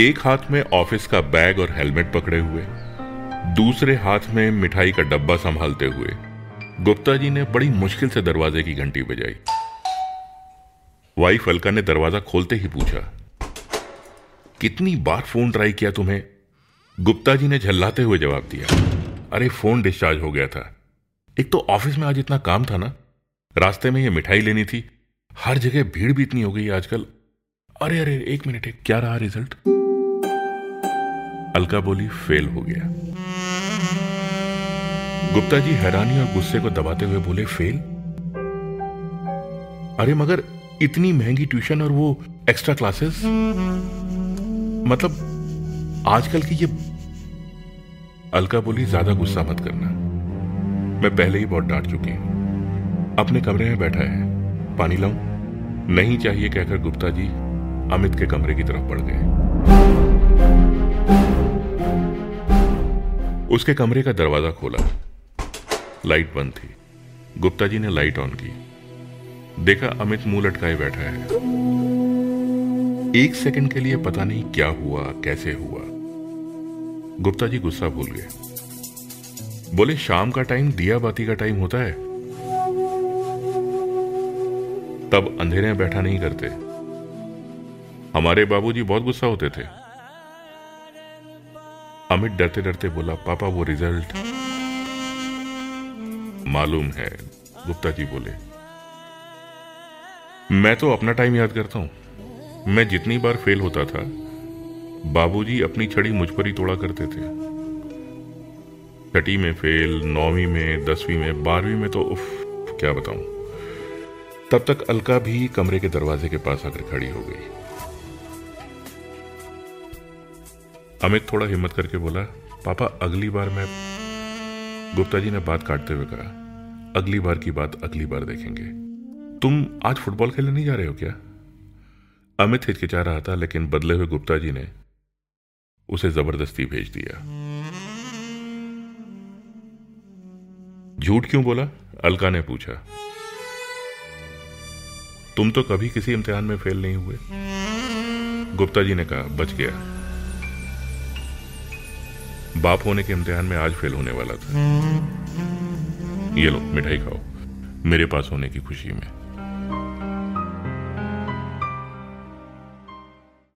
एक हाथ में ऑफ़िस का बैग और हेलमेट पकड़े हुए, दूसरे हाथ में मिठाई का डब्बा संभालते हुए, गुप्ता जी ने बड़ी मुश्किल से दरवाजे की घंटी बजाई। वाइफ अलका ने दरवाज़ा खोलते ही पूछा, कितनी बार फ़ोन ट्राई किया तुम्हें? गुप्ता जी ने झल्लाते हुए जवाब दिया, अरे, फ़ोन डिस्चार्ज हो गया था। एक तो ऑफ़िस में आज इतना काम था ना, रास्ते में ये मिठाई लेनी थी, हर जगह भीड़ भी इतनी हो गई आजकल। अरे अरे, एक मिनट क्या रहा रिज़ल्ट? अलका बोली, फेल हो गया. गुप्ता जी हैरानी और गुस्से को दबाते हुए बोले, फेल? अरे, मगर इतनी महँगी ट्यूशन और वो एक्स्ट्रा क्लासेस? मतलब आजकल की ये अलका बोली, ज़्यादा गुस्सा मत करना। मैं पहले ही बहुत डांट चुकी हूँ। अपने कमरे में बैठा है। पानी लाऊं? नहीं चाहिए कहकर गुप्ता जी अमित के कमरे की तरफ़ बढ़ गए। उसके कमरे का दरवाज़ा खोला। लाइट बंद थी। गुप्ता जी ने लाइट ऑन की। देखा अमित मुँह लटकाए बैठा है। एक सेकंड के लिए पता नहीं क्या हुआ, कैसे हुआ। गुप्ता जी गुस्सा भूल गए। बोले, शाम का टाइम दिया बाती का टाइम होता है। तब अंधेरे में बैठा नहीं करते। हमारे बाबूजी बहुत गुस्सा होते थे। अमित डरते डरते बोला, पापा, वो रिज़ल्ट मालूम है, गुप्ता जी बोले। मैं तो अपना टाइम याद करता हूँ। मैं जितनी बार फेल होता था, बाबूजी अपनी छड़ी मुझ पर ही तोड़ा करते थे। छठी में फेल नौवीं में, दसवीं में, बारहवीं में तो उफ, क्या बताऊँ। तब तक अलका भी कमरे के दरवाजे के पास आकर खड़ी हो गई। अमित थोड़ा हिम्मत करके बोला, पापा, अगली बार मैं गुप्ता जी ने बात काटते हुए कहा, अगली बार की बात अगली बार देखेंगे। तुम आज फुटबॉल खेलने नहीं जा रहे हो क्या? अमित हिचकिचा रहा था, लेकिन बदले हुए गुप्ता जी ने उसे ज़बरदस्ती भेज दिया। झूठ क्यों बोला? अलका ने पूछा। तुम तो कभी किसी इम्तिहान में फेल नहीं हुए? गुप्ता जी ने कहा, बच गया। बाप होने के इम्तिहान में आज फेल होने वाला था। ये लो, मिठाई खाओ। मेरे पास होने की खुशी में।